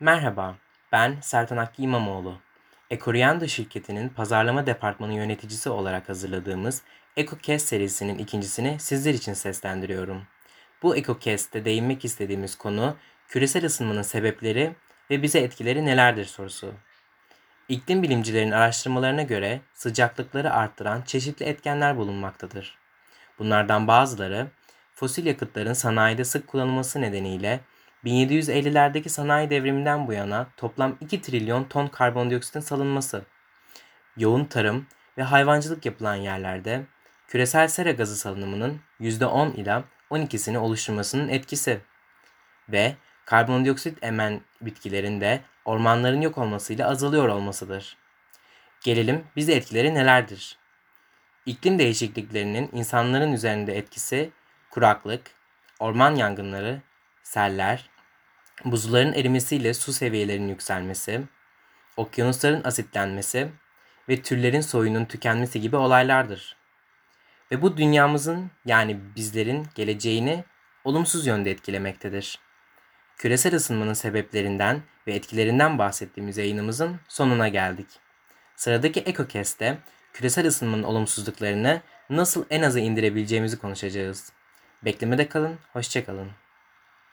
Merhaba, ben Sertan Hakkı İmamoğlu. Ekoriando şirketinin pazarlama departmanı yöneticisi olarak hazırladığımız EcoCast serisinin ikincisini sizler için seslendiriyorum. Bu EcoCast'te değinmek istediğimiz konu küresel ısınmanın sebepleri ve bize etkileri nelerdir sorusu. İklim bilimcilerin araştırmalarına göre sıcaklıkları arttıran çeşitli etkenler bulunmaktadır. Bunlardan bazıları fosil yakıtların sanayide sık kullanılması nedeniyle 1750'lerdeki sanayi devriminden bu yana toplam 2 trilyon ton karbondioksitin salınması, yoğun tarım ve hayvancılık yapılan yerlerde küresel sera gazı salınımının %10 ila 12'sini oluşturmasının etkisi ve karbondioksit emen bitkilerin de ormanların yok olmasıyla azalıyor olmasıdır. Gelelim bize etkileri nelerdir? İklim değişikliklerinin insanların üzerinde etkisi kuraklık, orman yangınları, seller, buzulların erimesiyle su seviyelerinin yükselmesi, okyanusların asitlenmesi ve türlerin soyunun tükenmesi gibi olaylardır. Ve bu dünyamızın yani bizlerin geleceğini olumsuz yönde etkilemektedir. Küresel ısınmanın sebeplerinden ve etkilerinden bahsettiğimiz yayınımızın sonuna geldik. Sıradaki EcoCast'te küresel ısınmanın olumsuzluklarını nasıl en aza indirebileceğimizi konuşacağız. Beklemede kalın, hoşçakalın.